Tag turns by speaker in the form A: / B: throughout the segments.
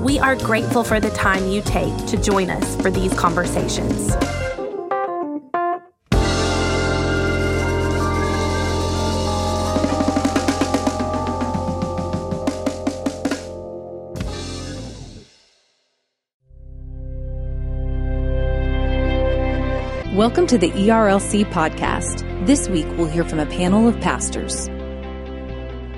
A: We are grateful for the time you take to join us for these conversations.
B: Welcome to the ERLC podcast. This week, we'll hear from a panel of pastors.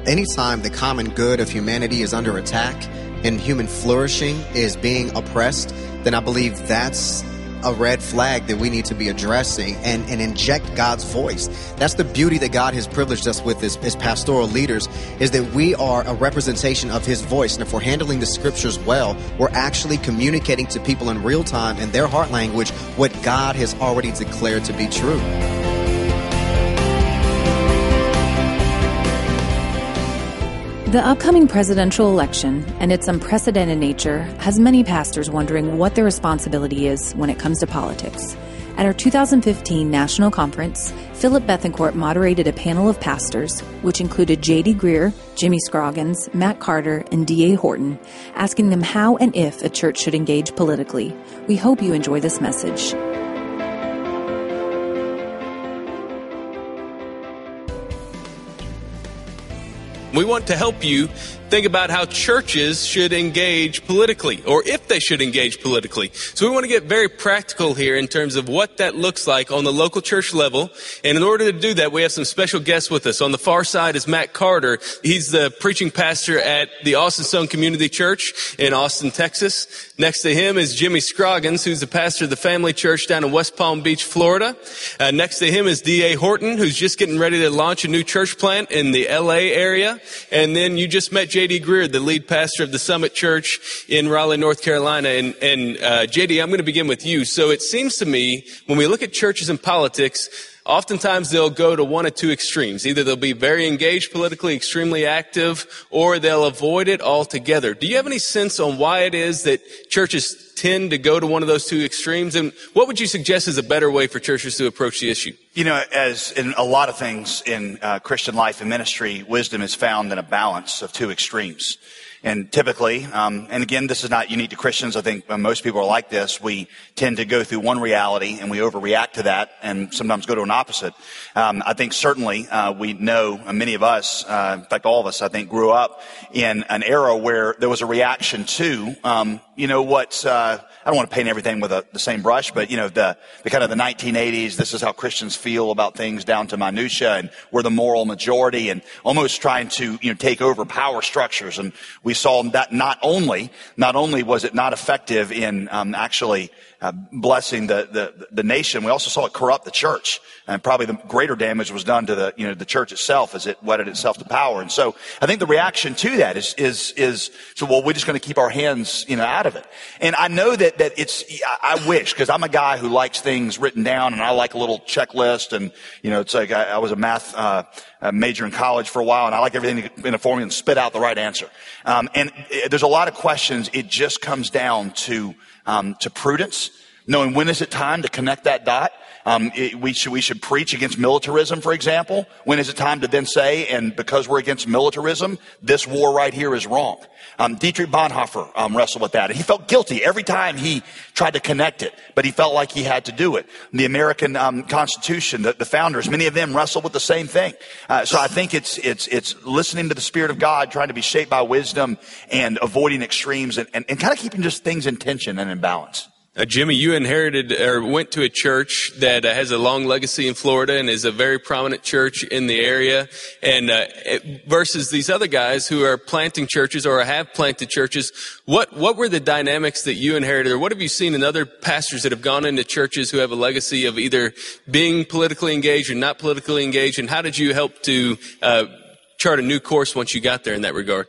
C: Anytime the common good of humanity is under attack and human flourishing is being oppressed, then I believe that's a red flag that we need to be addressing and, and inject God's voice. That's the beauty that God has privileged us with as, as pastoral leaders is that we are a representation of his voice. And if we're handling the scriptures well, we're actually communicating to people in real time in their heart language what God has already declared to be true.
B: The upcoming presidential election and its unprecedented nature has many pastors wondering what their responsibility is when it comes to politics. At our 2015 national conference, Phillip Bethancourt moderated a panel of pastors, which included J.D. Greear, Jimmy Scroggins, Matt Carter, and D.A. Horton, asking them how and if a church should engage politically. We hope you enjoy this message.
D: We want to help you think about how churches should engage politically or if they should engage politically. So we want to get very practical here in terms of what that looks like on the local church level. And in order to do that, we have some special guests with us. On the far side is Matt Carter. He's the preaching pastor at the Austin Stone Community Church in Austin, Texas. Next to him is Jimmy Scroggins, who's the pastor of the Family Church down in West Palm Beach, Florida. Uh, next to him is D.A. Horton, who's just getting ready to launch a new church plant in the L.A. area. And then you just met J.D. Greear, the lead pastor of the Summit Church in Raleigh, North Carolina. And, and uh, J.D., I'm going to begin with you. So it seems to me, when we look at churches and politics, oftentimes they'll go to one of two extremes. Either they'll be very engaged politically, extremely active, or they'll avoid it altogether. Do you have any sense on why it is that churches tend to go to one of those two extremes? And what would you suggest is a better way for churches to approach the issue?
E: You know, as in a lot of things in uh, Christian life and ministry, wisdom is found in a balance of two extremes. And typically, um, and again, this is not unique to Christians. I think uh, most people are like this. We tend to go through one reality and we overreact to that, and sometimes go to an opposite. Um, I think certainly uh, we know uh, many of us, uh, in fact, all of us, I think, grew up in an era where there was a reaction to, um, you know, what uh, I don't want to paint everything with a, the same brush, but you know, the, the kind of the 1980s, this is how Christians feel about things down to minutia and we're the moral majority and almost trying to, you know, take over power structures. And we saw that not only, not only was it not effective in um, actually uh, blessing the, the, the nation, we also saw it corrupt the church. And probably the greater damage was done to the, you know, the church itself as it wedded itself to power. And so I think the reaction to that is, is, is, so well, we're just going to keep our hands, you know, out of it. And I know that, that it's, I, wish, cause I'm a guy who likes things written down and I like a little checklist and, you know, it's like I, I was a math, uh, major in college for a while and I like everything in a formula and spit out the right answer. Um, and it, there's a lot of questions. It just comes down to, um, to prudence, knowing when is it time to connect that dot um, it, we should we should preach against militarism, for example. When is it time to then say, and because we're against militarism, this war right here is wrong? Um, Dietrich Bonhoeffer um, wrestled with that, and he felt guilty every time he tried to connect it, but he felt like he had to do it. The American um, Constitution, the, the, founders, many of them wrestled with the same thing. Uh, so I think it's it's it's listening to the Spirit of God, trying to be shaped by wisdom, and avoiding extremes, and, and, and kind of keeping just things in tension and in balance.
D: Uh, Jimmy, you inherited or went to a church that uh, has a long legacy in Florida and is a very prominent church in the area, and uh, it, versus these other guys who are planting churches or have planted churches. What what were the dynamics that you inherited, or what have you seen in other pastors that have gone into churches who have a legacy of either being politically engaged or not politically engaged, and how did you help to uh, chart a new course once you got there in that regard?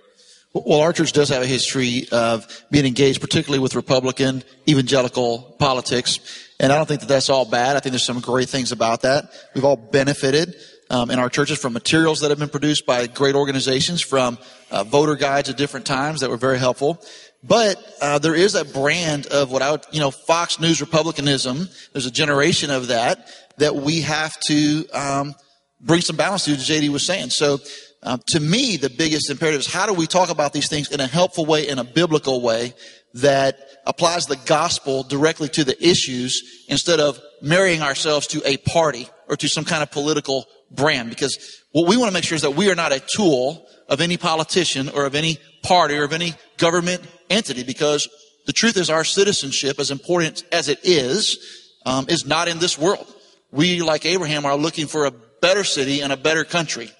F: Well, our church does have a history of being engaged, particularly with Republican evangelical politics. And I don't think that that's all bad. I think there's some great things about that. We've all benefited um, in our churches from materials that have been produced by great organizations, from uh, voter guides at different times that were very helpful. But uh, there is a brand of what I would, you know, Fox News republicanism. There's a generation of that that we have to um, bring some balance to, as JD was saying. So um, to me, the biggest imperative is how do we talk about these things in a helpful way, in a biblical way that applies the gospel directly to the issues instead of marrying ourselves to a party or to some kind of political brand. Because what we want to make sure is that we are not a tool of any politician or of any party or of any government entity because the truth is our citizenship, as important as it is, um, is not in this world. We, like Abraham, are looking for a better city and a better country.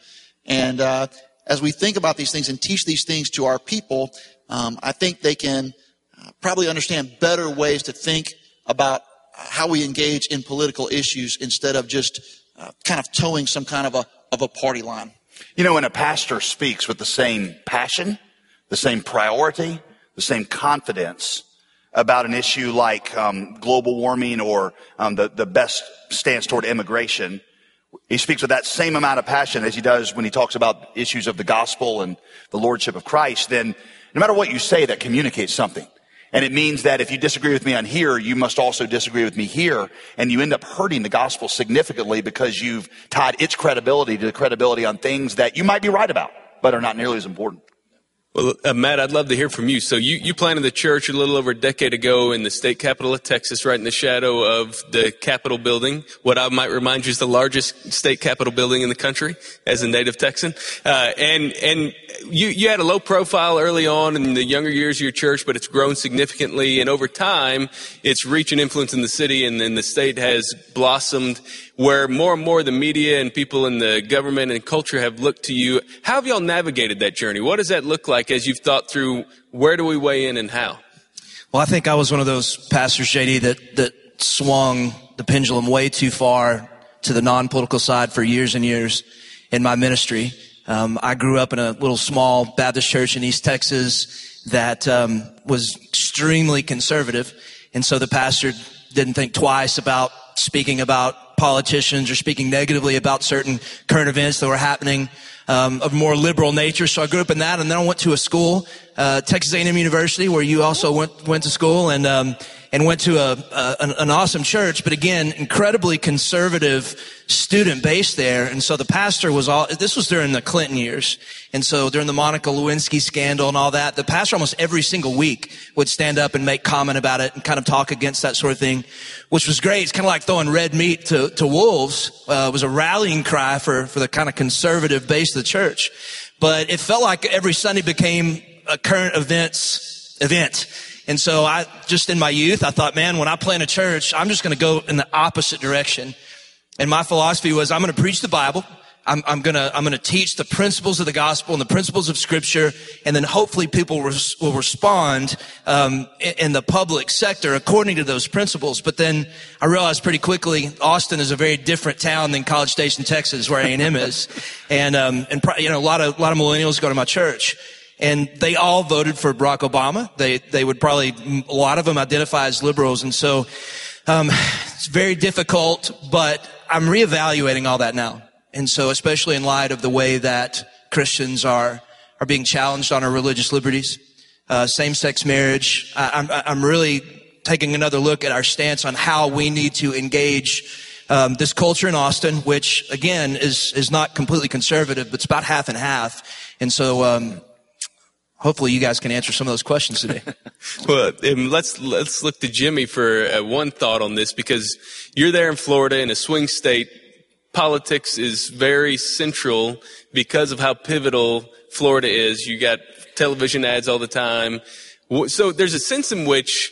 F: And uh, as we think about these things and teach these things to our people, um, I think they can uh, probably understand better ways to think about how we engage in political issues instead of just uh, kind of toeing some kind of a of a party line.
E: You know, when a pastor speaks with the same passion, the same priority, the same confidence about an issue like um, global warming or um, the, the best stance toward immigration, he speaks with that same amount of passion as he does when he talks about issues of the gospel and the lordship of Christ, then no matter what you say, that communicates something. And it means that if you disagree with me on here, you must also disagree with me here. And you end up hurting the gospel significantly because you've tied its credibility to the credibility on things that you might be right about, but are not nearly as important.
D: Well, uh, Matt, I'd love to hear from you. So you, you planted the church a little over a decade ago in the state capital of Texas, right in the shadow of the Capitol building. What I might remind you is the largest state capitol building in the country as a native Texan. Uh, and, and you, you had a low profile early on in the younger years of your church, but it's grown significantly. And over time, its reach and influence in the city and in the state has blossomed where more and more the media and people in the government and culture have looked to you. How have y'all navigated that journey? What does that look like as you've thought through where do we weigh in and how?
G: Well, I think I was one of those pastors, JD, that, that swung the pendulum way too far to the non-political side for years and years in my ministry. Um, I grew up in a little small Baptist church in East Texas that um, was extremely conservative, and so the pastor didn't think twice about speaking about politicians or speaking negatively about certain current events that were happening um, of more liberal nature. So I grew up in that, and then I went to a school, uh, Texas A&M University, where you also went went to school, and um, and went to a, a an, awesome church, but again, incredibly conservative student base there. And so the pastor was all, this was during the Clinton years. And so during the Monica Lewinsky scandal and all that, the pastor almost every single week would stand up and make comment about it and kind of talk against that sort of thing, which was great. It's kind of like throwing red meat to, to wolves. Uh, it was a rallying cry for, for the kind of conservative base of the church. But it felt like every Sunday became a current events event. And so I just in my youth, I thought, man, when I plant a church, I'm just going to go in the opposite direction. And my philosophy was, I'm going to preach the Bible. I'm, I'm, gonna I'm gonna teach the principles of the gospel and the principles of Scripture, and then hopefully people res- will respond um, in, in, the public sector according to those principles. But then I realized pretty quickly Austin is a very different town than College Station, Texas, where A and M is, and um, and you know a lot of a lot of millennials go to my church, and they all voted for Barack Obama. They they would probably a lot of them identify as liberals, and so um, it's very difficult. But I'm reevaluating all that now, and so especially in light of the way that Christians are are being challenged on our religious liberties, uh, same-sex marriage. I, I'm I'm really taking another look at our stance on how we need to engage. Um, this culture in Austin, which again is is not completely conservative, but it's about half and half. And so, um, hopefully you guys can answer some of those questions today.
D: well, um, let's let's look to Jimmy for uh, one thought on this because you're there in Florida in a swing state. Politics is very central because of how pivotal Florida is. You got television ads all the time. So there's a sense in which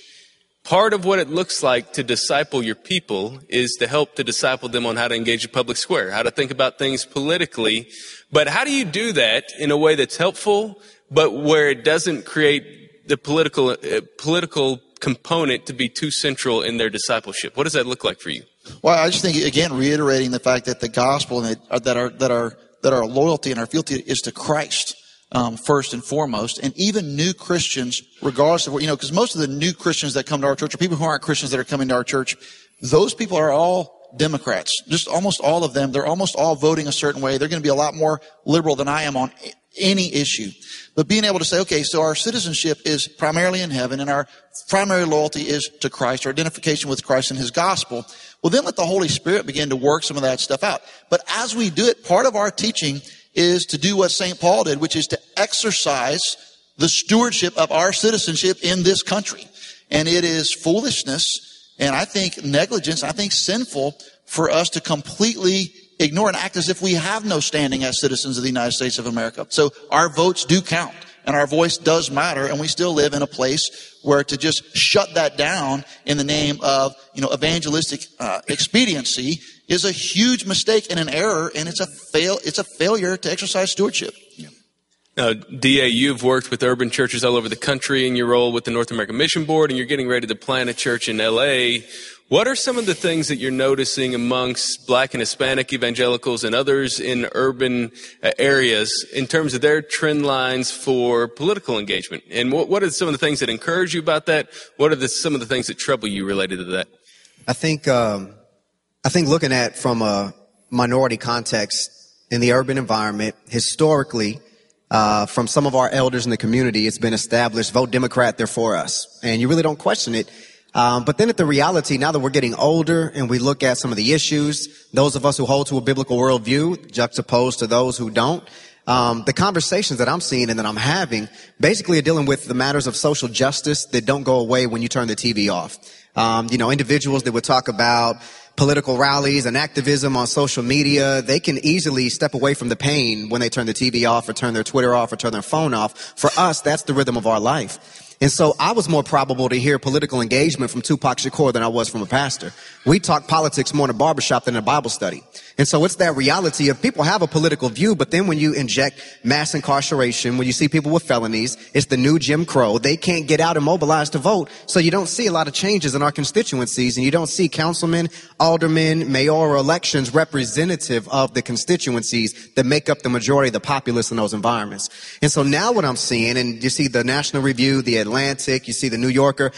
D: part of what it looks like to disciple your people is to help to disciple them on how to engage the public square, how to think about things politically. But how do you do that in a way that's helpful but where it doesn't create the political uh, political component to be too central in their discipleship. What does that look like for you?
F: Well, I just think again reiterating the fact that the gospel and uh, that our that our that our loyalty and our fealty is to Christ. um, first and foremost, and even new Christians, regardless of what, you know, because most of the new Christians that come to our church are people who aren't Christians that are coming to our church. Those people are all Democrats. Just almost all of them. They're almost all voting a certain way. They're going to be a lot more liberal than I am on any issue. But being able to say, okay, so our citizenship is primarily in heaven and our primary loyalty is to Christ, our identification with Christ and his gospel. Well, then let the Holy Spirit begin to work some of that stuff out. But as we do it, part of our teaching is to do what St. Paul did, which is to exercise the stewardship of our citizenship in this country. And it is foolishness and I think negligence, I think sinful for us to completely ignore and act as if we have no standing as citizens of the United States of America. So our votes do count and our voice does matter and we still live in a place where to just shut that down in the name of, you know, evangelistic uh, expediency is a huge mistake and an error and it's a fail, it's a failure to exercise stewardship. Yeah.
D: Now, DA, you've worked with urban churches all over the country in your role with the North American Mission Board, and you're getting ready to plant a church in LA. What are some of the things that you're noticing amongst black and Hispanic evangelicals and others in urban uh, areas in terms of their trend lines for political engagement? And what, what are some of the things that encourage you about that? What are the, some of the things that trouble you related to that?
C: I think, um, I think looking at from a minority context in the urban environment, historically, uh, from some of our elders in the community, it's been established, vote Democrat, they're for us. And you really don't question it um, but then at the reality, now that we're getting older and we look at some of the issues, those of us who hold to a biblical worldview juxtaposed to those who don't, um, the conversations that I'm seeing and that I'm having basically are dealing with the matters of social justice that don't go away when you turn the TV off. Um, you know, individuals that would talk about political rallies and activism on social media, they can easily step away from the pain when they turn the TV off or turn their Twitter off or turn their phone off. For us, that's the rhythm of our life. And so I was more probable to hear political engagement from Tupac Shakur than I was from a pastor. We talk politics more in a barbershop than a Bible study. And so it's that reality of people have a political view, but then when you inject mass incarceration, when you see people with felonies, it's the new Jim Crow. They can't get out and mobilize to vote. So you don't see a lot of changes in our constituencies and you don't see councilmen, aldermen, mayoral elections representative of the constituencies that make up the majority of the populace in those environments. And so now what I'm seeing, and you see the National Review, the Atlantic, you see the New Yorker,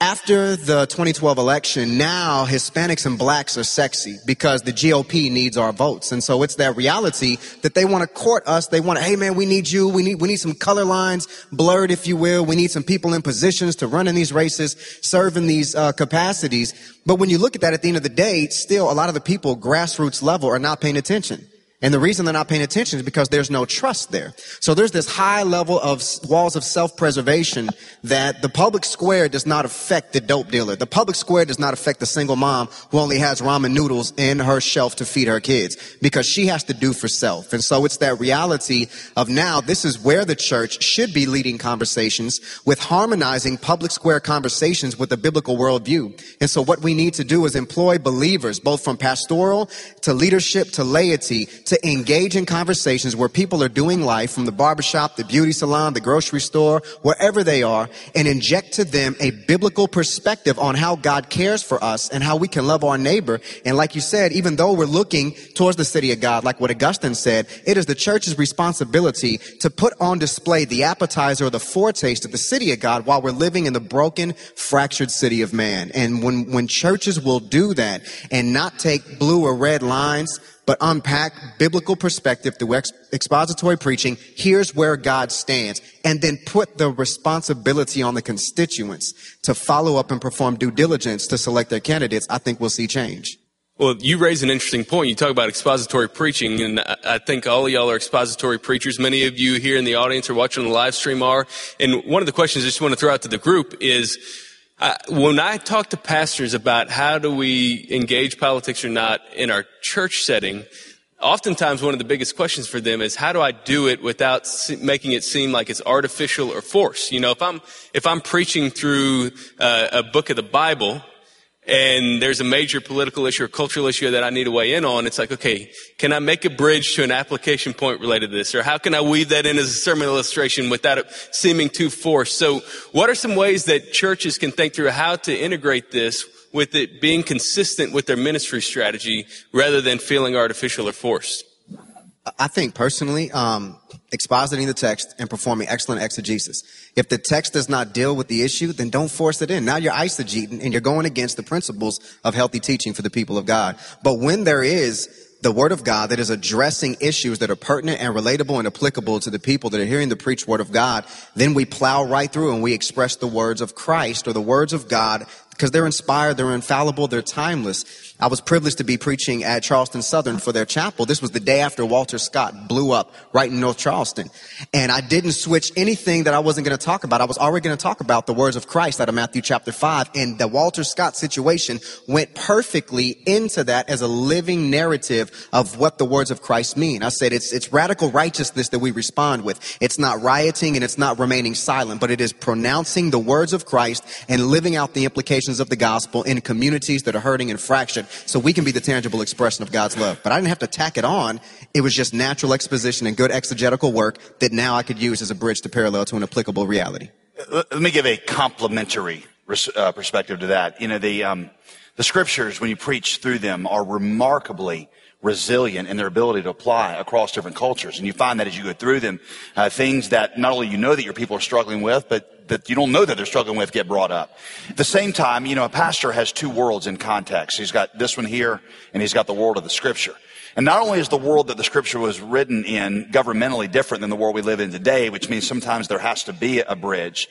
C: after the 2012 election, now Hispanics and blacks are sexy because the GOP needs our votes. And so it's that reality that they want to court us. They want to, hey man, we need you. We need, we need some color lines blurred, if you will. We need some people in positions to run in these races, serve in these uh, capacities. But when you look at that at the end of the day, still a lot of the people grassroots level are not paying attention. And the reason they're not paying attention is because there's no trust there. So there's this high level of walls of self-preservation that the public square does not affect the dope dealer. The public square does not affect the single mom who only has ramen noodles in her shelf to feed her kids because she has to do for self. And so it's that reality of now this is where the church should be leading conversations with harmonizing public square conversations with the biblical worldview. And so what we need to do is employ believers, both from pastoral to leadership to laity, to engage in conversations where people are doing life from the barbershop, the beauty salon, the grocery store, wherever they are, and inject to them a biblical perspective on how God cares for us and how we can love our neighbor. And like you said, even though we're looking towards the city of God, like what Augustine said, it is the church's responsibility to put on display the appetizer or the foretaste of the city of God while we're living in the broken, fractured city of man. And when, when churches will do that and not take blue or red lines, but unpack biblical perspective through ex- expository preaching. Here's where God stands. And then put the responsibility on the constituents to follow up and perform due diligence to select their candidates. I think we'll see change.
D: Well, you raise an interesting point. You talk about expository preaching, and I think all of y'all are expository preachers. Many of you here in the audience or watching the live stream are. And one of the questions I just want to throw out to the group is, uh, when I talk to pastors about how do we engage politics or not in our church setting, oftentimes one of the biggest questions for them is how do I do it without making it seem like it's artificial or forced? You know, if I'm if I'm preaching through uh, a book of the Bible and there's a major political issue or cultural issue that I need to weigh in on, it's like, okay, can I make a bridge to an application point related to this? Or how can I weave that in as a sermon illustration without it seeming too forced? So what are some ways that churches can think through how to integrate this with it being consistent with their ministry strategy rather than feeling artificial or forced?
C: I think personally, um, expositing the text and performing excellent exegesis. If the text does not deal with the issue, then don't force it in. Now you're eisegeting and you're going against the principles of healthy teaching for the people of God. But when there is the word of God that is addressing issues that are pertinent and relatable and applicable to the people that are hearing the preached word of God, then we plow right through and we express the words of Christ or the words of God because they're inspired, they're infallible, they're timeless. I was privileged to be preaching at Charleston Southern for their chapel. This was the day after Walter Scott blew up right in North Charleston. And I didn't switch anything that I wasn't going to talk about. I was already going to talk about the words of Christ out of Matthew chapter 5. And the Walter Scott situation went perfectly into that as a living narrative of what the words of Christ mean. I said it's, it's radical righteousness that we respond with. It's not rioting and it's not remaining silent, but it is pronouncing the words of Christ and living out the implications of the gospel in communities that are hurting and fractured so we can be the tangible expression of God's love. But I didn't have to tack it on. It was just natural exposition and good exegetical work that now I could use as a bridge to parallel to an applicable reality.
E: Let me give a complementary uh, perspective to that. You know, the, um, the scriptures, when you preach through them, are remarkably resilient in their ability to apply across different cultures. And you find that as you go through them, uh, things that not only you know that your people are struggling with, but that you don't know that they're struggling with get brought up. At the same time, you know, a pastor has two worlds in context. He's got this one here, and he's got the world of the scripture. And not only is the world that the scripture was written in governmentally different than the world we live in today, which means sometimes there has to be a bridge.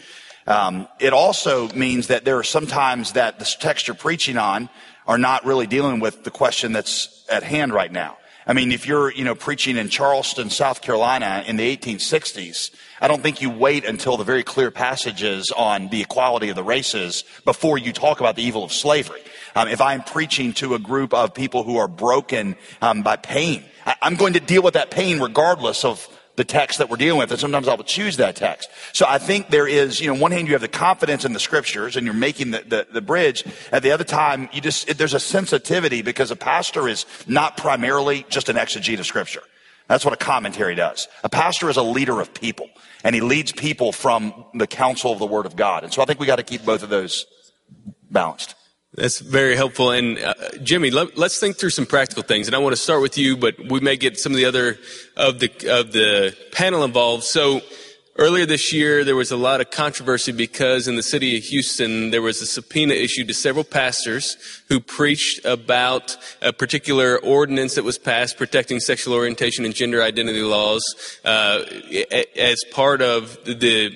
E: Um, it also means that there are sometimes that the text you're preaching on are not really dealing with the question that's at hand right now. I mean, if you're, you know, preaching in Charleston, South Carolina in the 1860s, I don't think you wait until the very clear passages on the equality of the races before you talk about the evil of slavery. Um, if I'm preaching to a group of people who are broken um, by pain, I, I'm going to deal with that pain regardless of the text that we're dealing with, and sometimes I'll choose that text. So I think there is, you know, one hand you have the confidence in the scriptures and you're making the, the, the bridge. At the other time, you just, it, there's a sensitivity because a pastor is not primarily just an exegete of scripture. That's what a commentary does. A pastor is a leader of people and he leads people from the counsel of the word of God. And so I think we got to keep both of those balanced.
D: That's very helpful. And uh, Jimmy, let, us think through some practical things. And I want to start with you, but we may get some of the other of the of the panel involved. So earlier this year, there was a lot of controversy because in the city of Houston, there was a subpoena issued to several pastors who preached about a particular ordinance that was passed protecting sexual orientation and gender identity laws uh, as part of the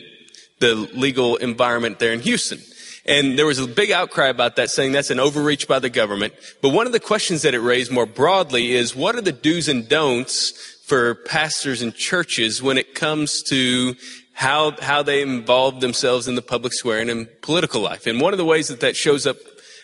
D: the legal environment there in Houston. And there was a big outcry about that saying that's an overreach by the government. But one of the questions that it raised more broadly is what are the do's and don'ts for pastors and churches when it comes to how, how they involve themselves in the public square and in political life. And one of the ways that that shows up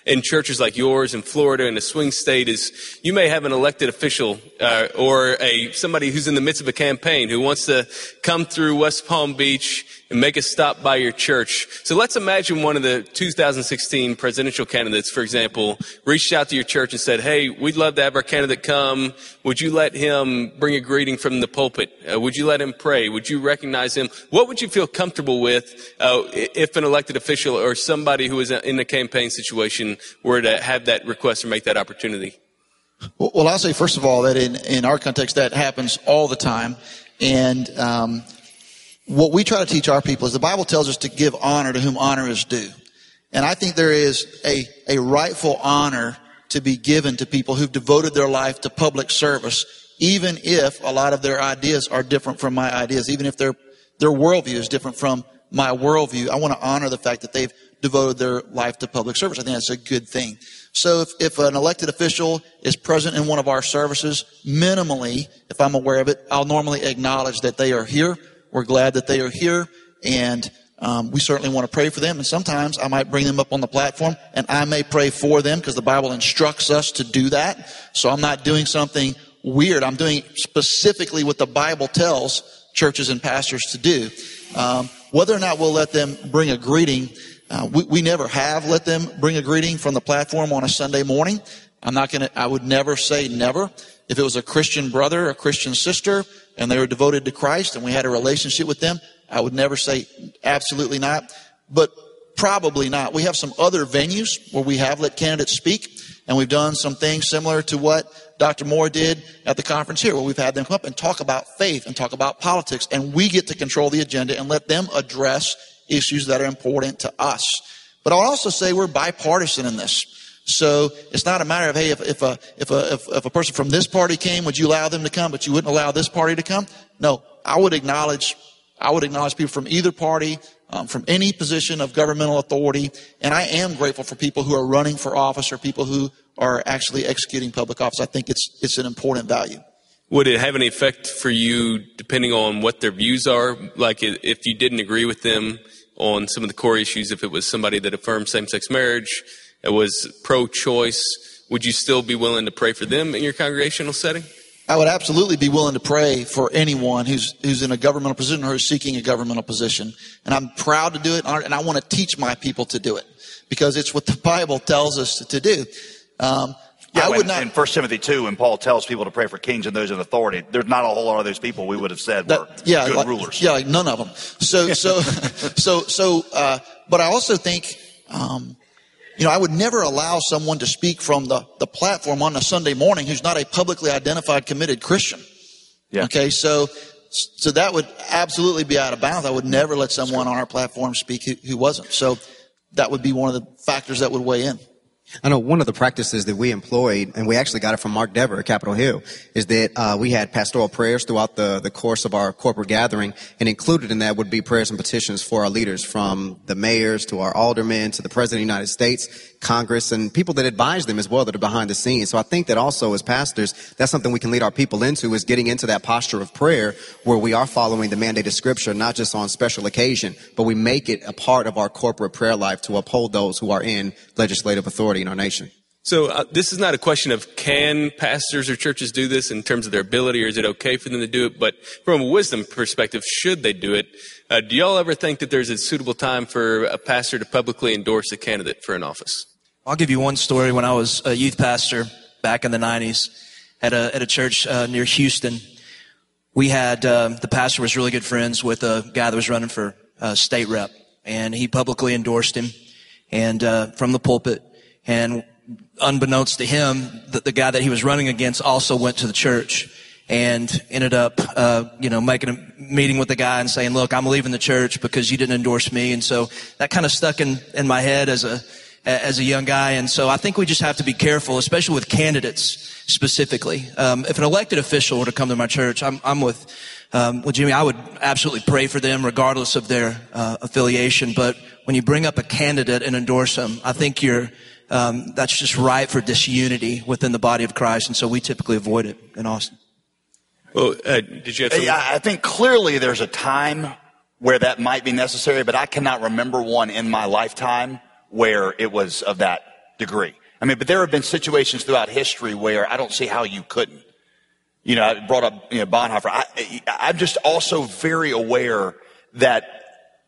D: in churches like yours in Florida in a swing state is you may have an elected official uh, or a somebody who's in the midst of a campaign who wants to come through West Palm Beach and make a stop by your church. So let's imagine one of the 2016 presidential candidates, for example, reached out to your church and said, Hey, we'd love to have our candidate come. Would you let him bring a greeting from the pulpit? Uh, would you let him pray? Would you recognize him? What would you feel comfortable with uh, if an elected official or somebody who is in a campaign situation were to have that request or make that opportunity?
F: Well, I'll say first of all that in, in our context that happens all the time. And um, what we try to teach our people is the Bible tells us to give honor to whom honor is due. And I think there is a, a rightful honor to be given to people who've devoted their life to public service, even if a lot of their ideas are different from my ideas, even if their, their worldview is different from my worldview. I want to honor the fact that they've devoted their life to public service. I think that's a good thing. So if, if an elected official is present in one of our services, minimally, if I'm aware of it, I'll normally acknowledge that they are here we're glad that they are here, and um, we certainly want to pray for them. And sometimes I might bring them up on the platform, and I may pray for them because the Bible instructs us to do that. So I'm not doing something weird. I'm doing specifically what the Bible tells churches and pastors to do. Um, whether or not we'll let them bring a greeting, uh, we, we never have let them bring a greeting from the platform on a Sunday morning. I'm not going to, I would never say never. If it was a Christian brother, a Christian sister, and they were devoted to Christ and we had a relationship with them, I would never say absolutely not. But Probably not. We have some other venues where we have let candidates speak, and we've done some things similar to what Dr. Moore did at the conference here, where we've had them come up and talk about faith and talk about politics, and we get to control the agenda and let them address issues that are important to us. But I'll also say we're bipartisan in this. So it's not a matter of, hey, if, if, a, if, a, if, if a person from this party came, would you allow them to come, but you wouldn't allow this party to come? No, I would acknowledge, I would acknowledge people from either party, um, from any position of governmental authority. And I am grateful for people who are running for office or people who are actually executing public office. I think it's, it's an important value.
D: Would it have any effect for you depending on what their views are? Like if you didn't agree with them on some of the core issues, if it was somebody that affirmed same-sex marriage, it was pro-choice, would you still be willing to pray for them in your congregational setting?
F: I would absolutely be willing to pray for anyone who's who's in a governmental position or who's seeking a governmental position, and I'm proud to do it, and I want to teach my people to do it because it's what the Bible tells us to do. Um,
E: yeah, I would not. In 1 Timothy 2, when Paul tells people to pray for kings and those in authority, there's not a whole lot of those people we would have said that, were yeah, good
F: like,
E: rulers.
F: Yeah, like none of them. So, so, so, so, uh, but I also think, um, you know, I would never allow someone to speak from the, the platform on a Sunday morning who's not a publicly identified committed Christian. Yeah. Okay, so so that would absolutely be out of bounds. I would never let someone on our platform speak who, who wasn't. So that would be one of the factors that would weigh in.
C: I know one of the practices that we employed, and we actually got it from Mark Dever at Capitol Hill, is that uh, we had pastoral prayers throughout the, the course of our corporate gathering, and included in that would be prayers and petitions for our leaders, from the mayors to our aldermen to the President of the United States, Congress, and people that advise them as well that are behind the scenes. So I think that also as pastors, that's something we can lead our people into is getting into that posture of prayer where we are following the mandate of Scripture, not just on special occasion, but we make it a part of our corporate prayer life to uphold those who are in legislative authority in our nation.
D: So uh, this is not a question of can pastors or churches do this in terms of their ability, or is it okay for them to do it? But from a wisdom perspective, should they do it? Uh, do y'all ever think that there's a suitable time for a pastor to publicly endorse a candidate for an office?
G: I'll give you one story. When I was a youth pastor back in the '90s at a at a church uh, near Houston, we had um, the pastor was really good friends with a guy that was running for uh, state rep, and he publicly endorsed him, and uh, from the pulpit, and unbeknownst to him, that the guy that he was running against also went to the church and ended up, uh, you know, making a meeting with the guy and saying, look, I'm leaving the church because you didn't endorse me. And so that kind of stuck in, in my head as a, as a young guy. And so I think we just have to be careful, especially with candidates specifically. Um, if an elected official were to come to my church, I'm, I'm with, um, well, Jimmy, I would absolutely pray for them regardless of their uh, affiliation. But when you bring up a candidate and endorse them, I think you're, um, that's just ripe for disunity within the body of Christ, and so we typically avoid it in Austin.
D: Well, uh, did you have
E: Yeah, I think clearly there's a time where that might be necessary, but I cannot remember one in my lifetime where it was of that degree. I mean, but there have been situations throughout history where I don't see how you couldn't. You know, I brought up you know, Bonhoeffer. I, I'm just also very aware that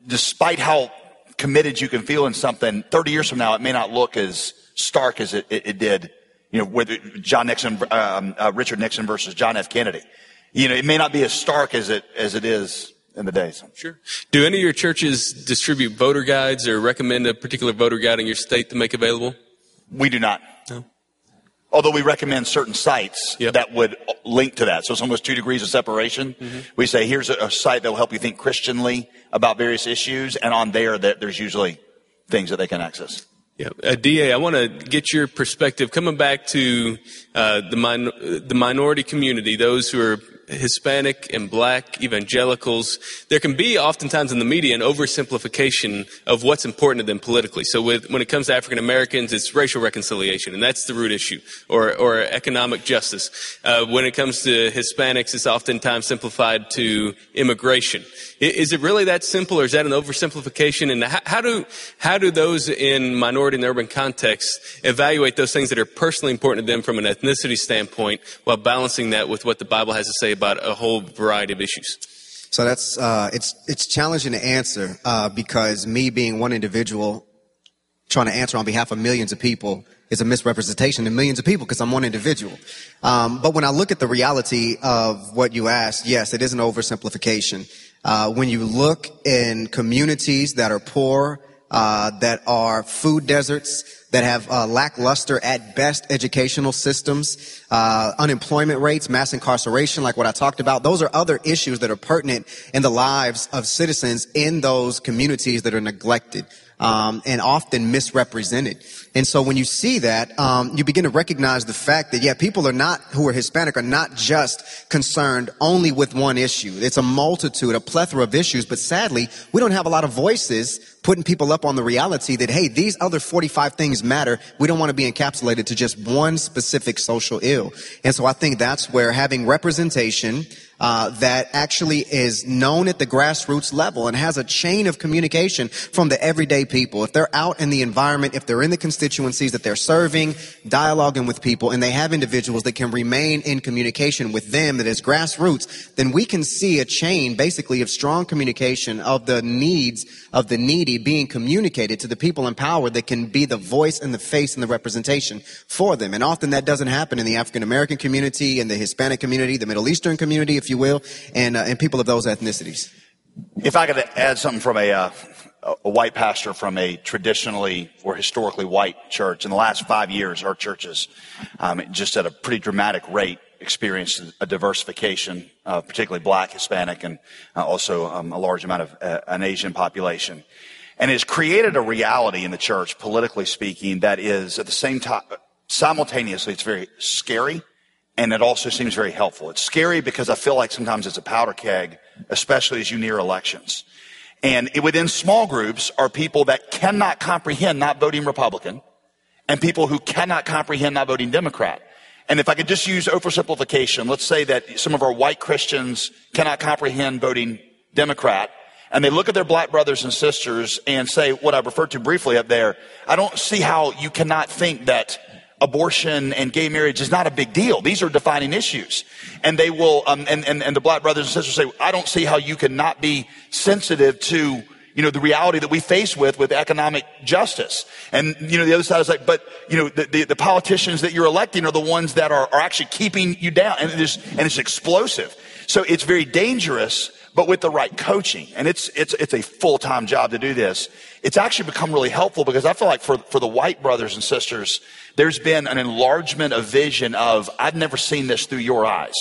E: despite how committed you can feel in something, 30 years from now, it may not look as stark as it, it, it did, you know, with John Nixon, um, uh, Richard Nixon versus John F. Kennedy. You know, it may not be as stark as it, as it is in the days.
D: Sure. Do any of your churches distribute voter guides or recommend a particular voter guide in your state to make available?
E: We do not. No. Although we recommend certain sites yep. that would link to that. So it's almost two degrees of separation. Mm-hmm. We say, here's a, a, site that will help you think Christianly about various issues. And on there, that there's usually things that they can access.
D: Yeah, uh, DA, I want to get your perspective coming back to uh, the min- the minority community, those who are Hispanic and black evangelicals, there can be oftentimes in the media an oversimplification of what's important to them politically. So with, when it comes to African Americans, it's racial reconciliation, and that's the root issue, or, or economic justice. Uh, when it comes to Hispanics, it's oftentimes simplified to immigration. Is it really that simple, or is that an oversimplification? And how, how do how do those in minority and urban contexts evaluate those things that are personally important to them from an ethnicity standpoint, while balancing that with what the Bible has to say about a whole variety of issues?
C: So that's uh, it's it's challenging to answer uh, because me being one individual trying to answer on behalf of millions of people is a misrepresentation of millions of people because I'm one individual. Um, but when I look at the reality of what you asked, yes, it is an oversimplification. Uh, when you look in communities that are poor, uh, that are food deserts, that have uh, lackluster at best educational systems, uh, unemployment rates, mass incarceration, like what I talked about. Those are other issues that are pertinent in the lives of citizens in those communities that are neglected um, and often misrepresented. And so when you see that, um, you begin to recognize the fact that yeah, people are not who are Hispanic are not just concerned only with one issue. It's a multitude, a plethora of issues. But sadly, we don't have a lot of voices putting people up on the reality that hey, these other 45 things matter. We don't want to be encapsulated to just one specific social ill. And so I think that's where having representation uh, that actually is known at the grassroots level and has a chain of communication from the everyday people. If they're out in the environment, if they're in the constituencies that they're serving, dialoguing with people, and they have individuals that can remain in communication with them that is grassroots, then we can see a chain basically of strong communication of the needs of the needy being communicated to the people in power that can be the voice and the face and the representation for them. And often that doesn't happen in the African American community, in the Hispanic community, the Middle Eastern community, if you will, and, uh, and people of those ethnicities.
E: If I could add something from a, uh, a white pastor from a traditionally or historically white church, in the last five years, our churches, um, just at a pretty dramatic rate, experienced a diversification, uh, particularly black, Hispanic, and uh, also um, a large amount of uh, an Asian population. And has created a reality in the church, politically speaking, that is at the same time, simultaneously, it's very scary and it also seems very helpful. It's scary because I feel like sometimes it's a powder keg, especially as you near elections. And within small groups are people that cannot comprehend not voting Republican and people who cannot comprehend not voting Democrat. And if I could just use oversimplification, let's say that some of our white Christians cannot comprehend voting Democrat and they look at their black brothers and sisters and say what I referred to briefly up there. I don't see how you cannot think that abortion and gay marriage is not a big deal. These are defining issues. And they will, um, and, and, and the black brothers and sisters say, I don't see how you can not be sensitive to, you know, the reality that we face with, with economic justice. And, you know, the other side is like, but, you know, the, the, the politicians that you're electing are the ones that are, are actually keeping you down. And it's, and it's explosive. So it's very dangerous but with the right coaching. And it's, it's, it's a full-time job to do this. It's actually become really helpful because I feel like for, for the white brothers and sisters, there's been an enlargement of vision of, I've never seen this through your eyes.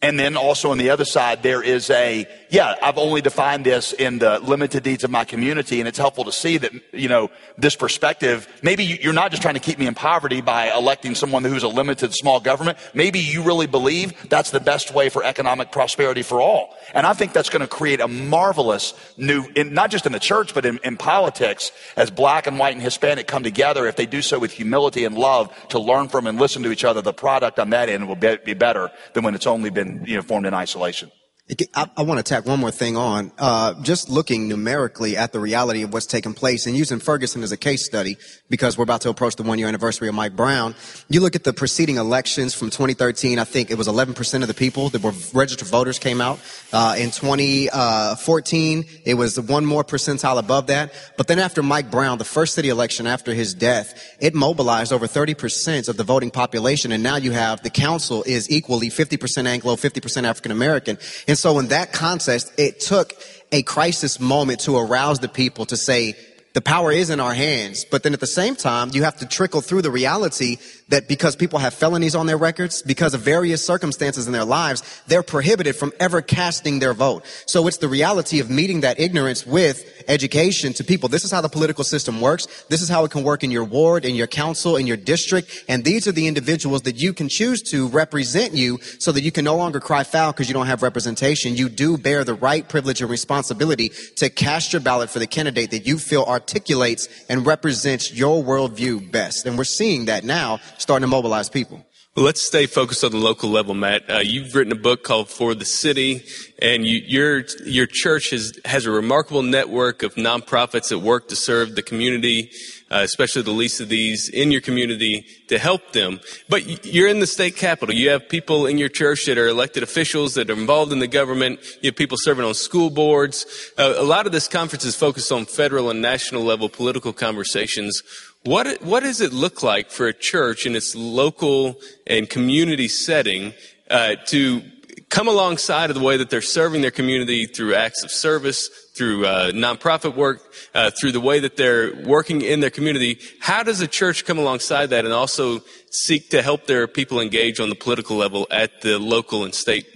E: And then also on the other side, there is a, yeah, I've only defined this in the limited needs of my community. And it's helpful to see that, you know, this perspective, maybe you're not just trying to keep me in poverty by electing someone who's a limited small government. Maybe you really believe that's the best way for economic prosperity for all. And I think that's going to create a marvelous new, in, not just in the church, but in, in politics as black and white and Hispanic come together. If they do so with humility and love to learn from and listen to each other, the product on that end will be, be better than when it's only been, you know, formed in isolation.
C: I, I, want to tack one more thing on. Uh, just looking numerically at the reality of what's taken place and using Ferguson as a case study because we're about to approach the one year anniversary of Mike Brown. You look at the preceding elections from 2013. I think it was 11% of the people that were registered voters came out. Uh, in 2014, it was one more percentile above that. But then after Mike Brown, the first city election after his death, it mobilized over 30% of the voting population. And now you have the council is equally 50% Anglo, 50% African American. So in that context, it took a crisis moment to arouse the people to say, the power is in our hands. But then at the same time, you have to trickle through the reality that because people have felonies on their records, because of various circumstances in their lives, they're prohibited from ever casting their vote. So it's the reality of meeting that ignorance with education to people. This is how the political system works. This is how it can work in your ward, in your council, in your district. And these are the individuals that you can choose to represent you so that you can no longer cry foul because you don't have representation. You do bear the right privilege and responsibility to cast your ballot for the candidate that you feel articulates and represents your worldview best. And we're seeing that now starting to mobilize people.
D: Let's stay focused on the local level, Matt. Uh, you've written a book called For the City, and you, your your church has has a remarkable network of nonprofits that work to serve the community, uh, especially the least of these in your community, to help them. But you're in the state capital. You have people in your church that are elected officials that are involved in the government. You have people serving on school boards. Uh, a lot of this conference is focused on federal and national level political conversations. What, what does it look like for a church in its local and community setting uh, to come alongside of the way that they're serving their community through acts of service, through uh, nonprofit work, uh, through the way that they're working in their community. How does a church come alongside that and also seek to help their people engage on the political level at the local and state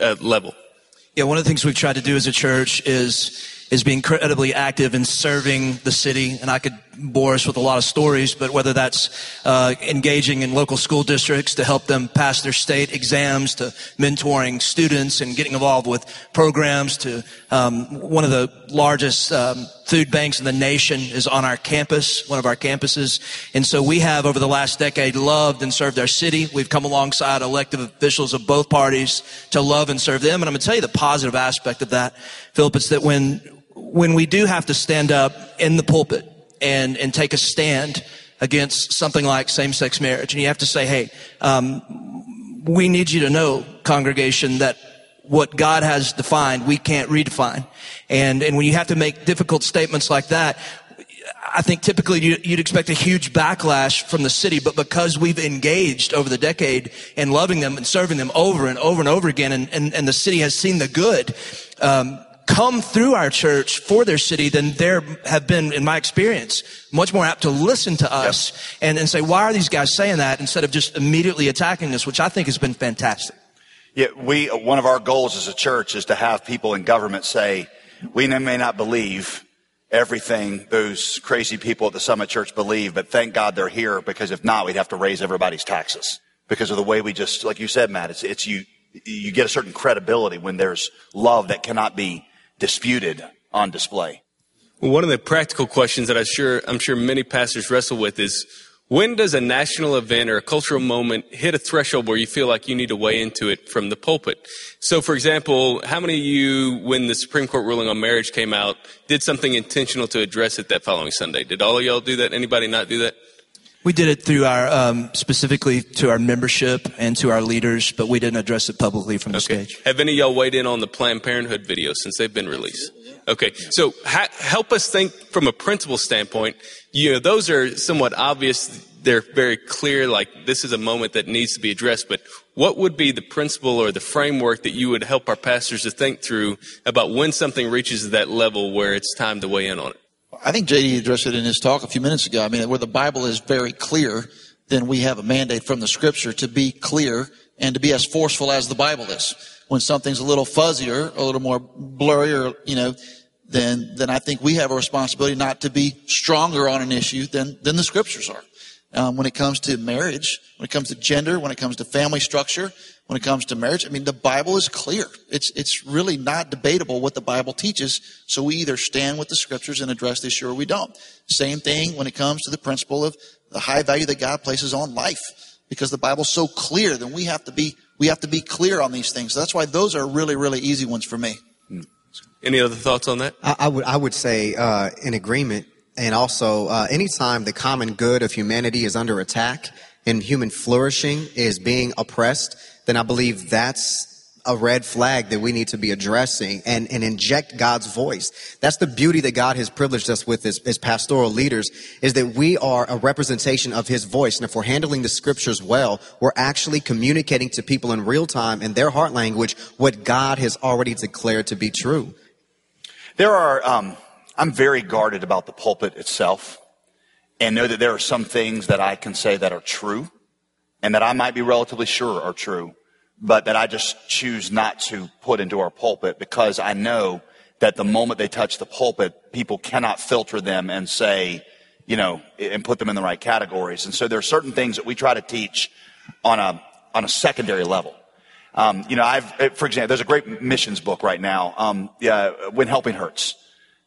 D: uh, level?
G: Yeah, one of the things we've tried to do as a church is is being incredibly active in serving the city. And I could bore us with a lot of stories, but whether that's uh, engaging in local school districts to help them pass their state exams, to mentoring students and getting involved with programs, to um, one of the largest um, food banks in the nation is on our campus, one of our campuses. And so we have over the last decade loved and served our city. We've come alongside elected officials of both parties to love and serve them. And I'm going to tell you the positive aspect of that, Phillip, It's that when when we do have to stand up in the pulpit and, and take a stand against something like same-sex marriage, and you have to say, hey, um, we need you to know, congregation, that what God has defined, we can't redefine. And, and when you have to make difficult statements like that, I think typically you'd expect a huge backlash from the city, but because we've engaged over the decade in loving them and serving them over and over and over again, and, and, and the city has seen the good, um, come through our church for their city, than there have been, in my experience, much more apt to listen to us yep. and, and say, why are these guys saying that instead of just immediately attacking us, which I think has been fantastic.
E: Yeah, we, one of our goals as a church is to have people in government say, we may not believe everything those crazy people at the Summit Church believe, but thank God they're here because if not, we'd have to raise everybody's taxes because of the way we just, like you said, Matt, it's, it's you, you get a certain credibility when there's love that cannot be disputed on display.
D: One of the practical questions that I'm sure, I'm sure many pastors wrestle with is when does a national event or a cultural moment hit a threshold where you feel like you need to weigh into it from the pulpit? So, for example, how many of you, when the Supreme Court ruling on marriage came out, did something intentional to address it that following Sunday? Did all of y'all do that? Anybody not do that?
G: We did it through our, um, specifically to our membership and to our leaders, but we didn't address it publicly from the okay. stage.
D: Have any of y'all weighed in on the Planned Parenthood videos since they've been released? Okay, so ha- help us think from a principle standpoint. You know, those are somewhat obvious. They're very clear, like this is a moment that needs to be addressed, but what would be the principle or the framework that you would help our pastors to think through about when something reaches that level where it's time to weigh in on it?
F: I think JD addressed it in his talk a few minutes ago. I mean, where the Bible is very clear, then we have a mandate from the scripture to be clear and to be as forceful as the Bible is. When something's a little fuzzier, a little more blurry, or, you know, then, then I think we have a responsibility not to be stronger on an issue than, than the scriptures are. Um, when it comes to marriage, when it comes to gender, when it comes to family structure, when it comes to marriage. I mean, the Bible is clear. It's, it's really not debatable what the Bible teaches. So we either stand with the scriptures and address the issue or we don't. Same thing when it comes to the principle of the high value that God places on life. Because the Bible's so clear, then we have to be, we have to be clear on these things. So that's why those are really, really easy ones for me.
D: Any other thoughts on that?
C: I, I would, I would say, uh, in agreement. And also, uh, anytime the common good of humanity is under attack and human flourishing is being oppressed, then I believe that's a red flag that we need to be addressing and, and inject God's voice. That's the beauty that God has privileged us with as, as pastoral leaders is that we are a representation of his voice. And if we're handling the scriptures well, we're actually communicating to people in real time in their heart language what God has already declared to be true.
E: There are, um, I'm very guarded about the pulpit itself and know that there are some things that I can say that are true and that I might be relatively sure are true but that I just choose not to put into our pulpit because I know that the moment they touch the pulpit, people cannot filter them and say, you know, and put them in the right categories. And so there are certain things that we try to teach on a, on a secondary level. Um, you know, I've, for example, there's a great missions book right now, um, yeah, When Helping Hurts.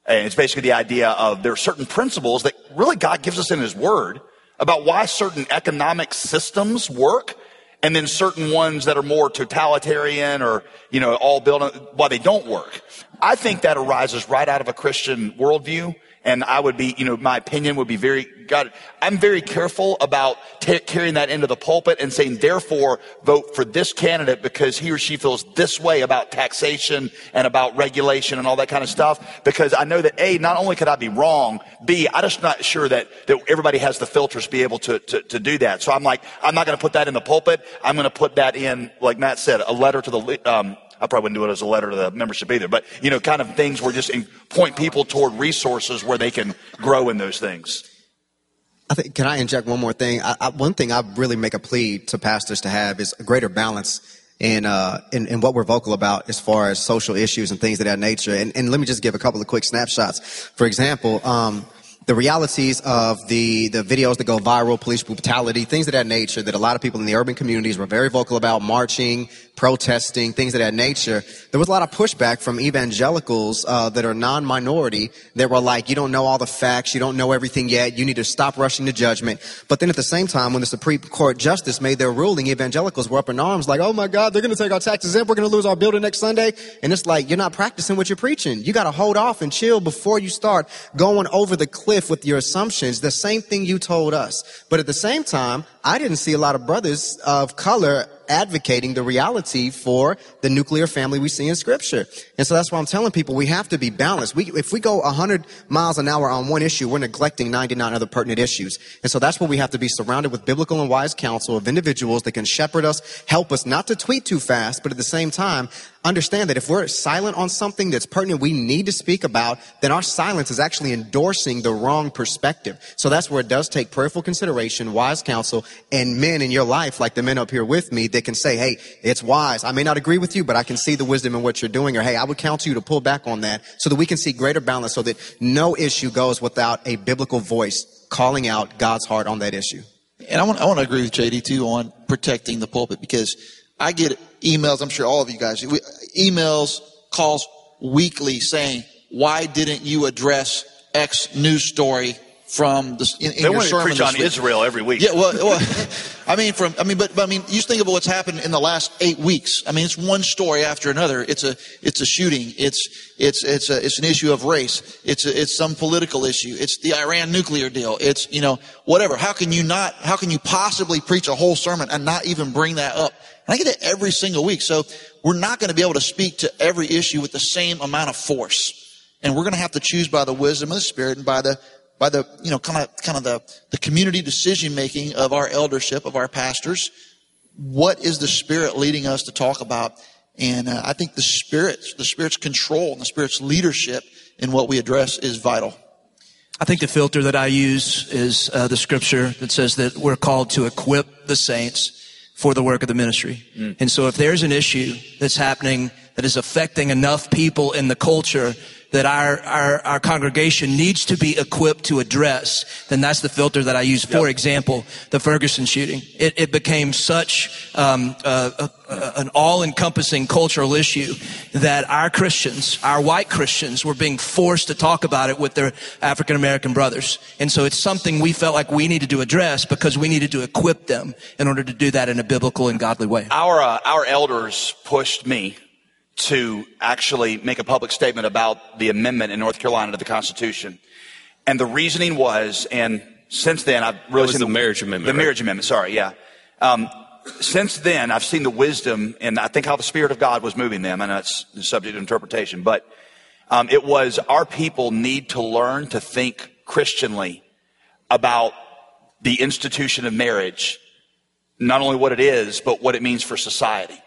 E: And it's basically the idea of there are certain principles that really God gives us in His Word about why certain economic systems work and then certain ones that are more totalitarian or, you know, all built on, why they don't work. I think that arises right out of a Christian worldview. And I would be, you know, my opinion would be very, God, I'm very careful about t- carrying that into the pulpit and saying, therefore, vote for this candidate because he or she feels this way about taxation and about regulation and all that kind of stuff. Because I know that A, not only could I be wrong, B, I'm just not sure that, that everybody has the filters to be able to, to, to do that. So I'm like, I'm not going to put that in the pulpit. I'm going to put that in, like Matt said, a letter to the, um, I probably wouldn't do it as a letter to the membership either. But, you know, kind of things where just in, point people toward resources where they can grow in those things.
C: I think, can I inject one more thing? I, I, one thing I really make a plea to pastors to have is a greater balance in, uh, in, in, what we're vocal about as far as social issues and things of that nature. And, and let me just give a couple of quick snapshots. For example, um, the realities of the, the videos that go viral, police brutality, things of that nature that a lot of people in the urban communities were very vocal about, marching, protesting, things of that nature. There was a lot of pushback from evangelicals uh, that are non-minority that were like, you don't know all the facts, you don't know everything yet, you need to stop rushing to judgment. But then at the same time, when the Supreme Court justice made their ruling, evangelicals were up in arms like, oh my God, they're going to take our taxes in, we're going to lose our building next Sunday. And it's like, you're not practicing what you're preaching. You got to hold off and chill before you start going over the cliff with your assumptions. The same thing you told us. But at the same time, I didn't see a lot of brothers of color advocating the reality for the nuclear family we see in scripture. And so that's why I'm telling people we have to be balanced. We, if we go 100 miles an hour on one issue, we're neglecting 99 other pertinent issues. And so that's where we have to be surrounded with biblical and wise counsel of individuals that can shepherd us, help us not to tweet too fast, but at the same time, understand that if we're silent on something that's pertinent we need to speak about, then our silence is actually endorsing the wrong perspective. So that's where it does take prayerful consideration, wise counsel, and men in your life, like the men up here with me, that can say, hey, it's wise. I may not agree with you, but I can see the wisdom in what you're doing. Or, hey, I would counsel you to pull back on that so that we can see greater balance so that no issue goes without a biblical voice calling out God's heart on that issue.
F: And I want, I want to agree with JD too on protecting the pulpit because I get emails, I'm sure all of you guys, emails, calls weekly saying, why didn't you address X news story from the in, in
E: they
F: your sermon
E: preach on
F: week?
E: Israel every week.
F: Yeah, well, well I mean, from I mean, but, but I mean, you just think of what's happened in the last eight weeks. I mean, it's one story after another. It's a it's a shooting. It's it's it's a it's an issue of race. It's a, it's some political issue. It's the Iran nuclear deal. It's you know whatever. How can you not? How can you possibly preach a whole sermon and not even bring that up? And I get it every single week. So we're not going to be able to speak to every issue with the same amount of force. And we're going to have to choose by the wisdom of the Spirit and by the by the, you know, kind of, kind of the, the community decision making of our eldership, of our pastors. What is the Spirit leading us to talk about? And uh, I think the Spirit's, the Spirit's control and the Spirit's leadership in what we address is vital.
G: I think the filter that I use is uh, the scripture that says that we're called to equip the saints for the work of the ministry. Mm. And so if there's an issue that's happening that is affecting enough people in the culture that our, our, our congregation needs to be equipped to address, then that's the filter that I use. For example, the Ferguson shooting. It, it became such um, a, a, an all-encompassing cultural issue that our Christians, our white Christians, were being forced to talk about it with their African American brothers. And so it's something we felt like we needed to address because we needed to equip them in order to do that in a biblical and godly way.
E: Our uh, our elders pushed me to actually make a public statement about the amendment in North Carolina to the Constitution. And the reasoning was, and since then I've really
D: seen
E: the,
D: the, marriage amendment.
E: The
D: right?
E: marriage amendment, sorry, yeah. Um, since then, I've seen the wisdom and I think how the Spirit of God was moving them, and that's the subject of interpretation. But um, it was our people need to learn to think Christianly about the institution of marriage, not only what it is, but what it means for society.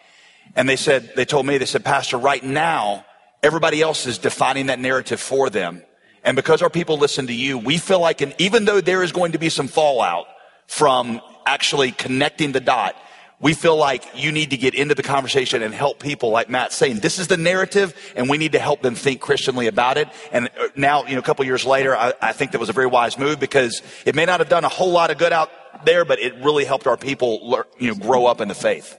E: And they said, they told me, they said, Pastor, right now, everybody else is defining that narrative for them. And because our people listen to you, we feel like, and even though there is going to be some fallout from actually connecting the dot, we feel like you need to get into the conversation and help people like Matt saying, this is the narrative and we need to help them think Christianly about it. And uh, now, you know, a couple years later, I, I think that was a very wise move because it may not have done a whole lot of good out there, but it really helped our people, you know, grow up in the faith.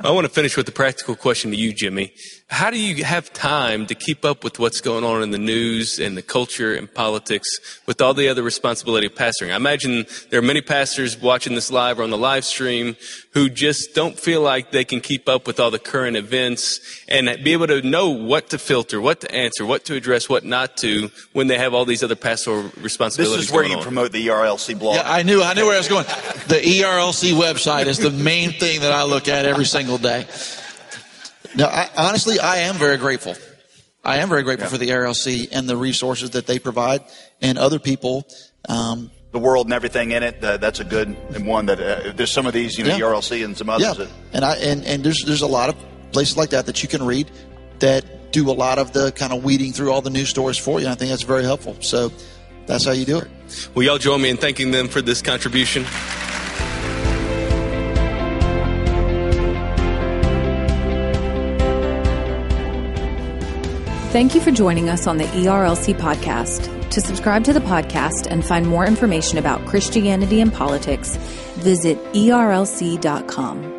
D: I want to finish with a practical question to you, Jimmy. How do you have time to keep up with what's going on in the news and the culture and politics with all the other responsibility of pastoring? I imagine there are many pastors watching this live or on the live stream who just don't feel like they can keep up with all the current events and be able to know what to filter, what to answer, what to address, what not to when they have all these other pastoral responsibilities.
E: This is where you
D: on.
E: promote the ERLC blog.
F: Yeah, I knew, I knew where I was going. The ERLC website is the main thing that I look at every single day. No, I, honestly, I am very grateful. I am very grateful yeah. for the RLC and the resources that they provide and other people. Um,
E: the world and everything in it. Uh, that's a good one. That uh, there's some of these, you know, yeah. RLC and some others.
F: Yeah. That, and I and and there's there's a lot of places like that that you can read that do a lot of the kind of weeding through all the news stories for you. And I think that's very helpful. So that's how you do it.
D: Will y'all join me in thanking them for this contribution?
B: Thank you for joining us on the ERLC podcast. To subscribe to the podcast and find more information about Christianity and politics, visit erlc.com.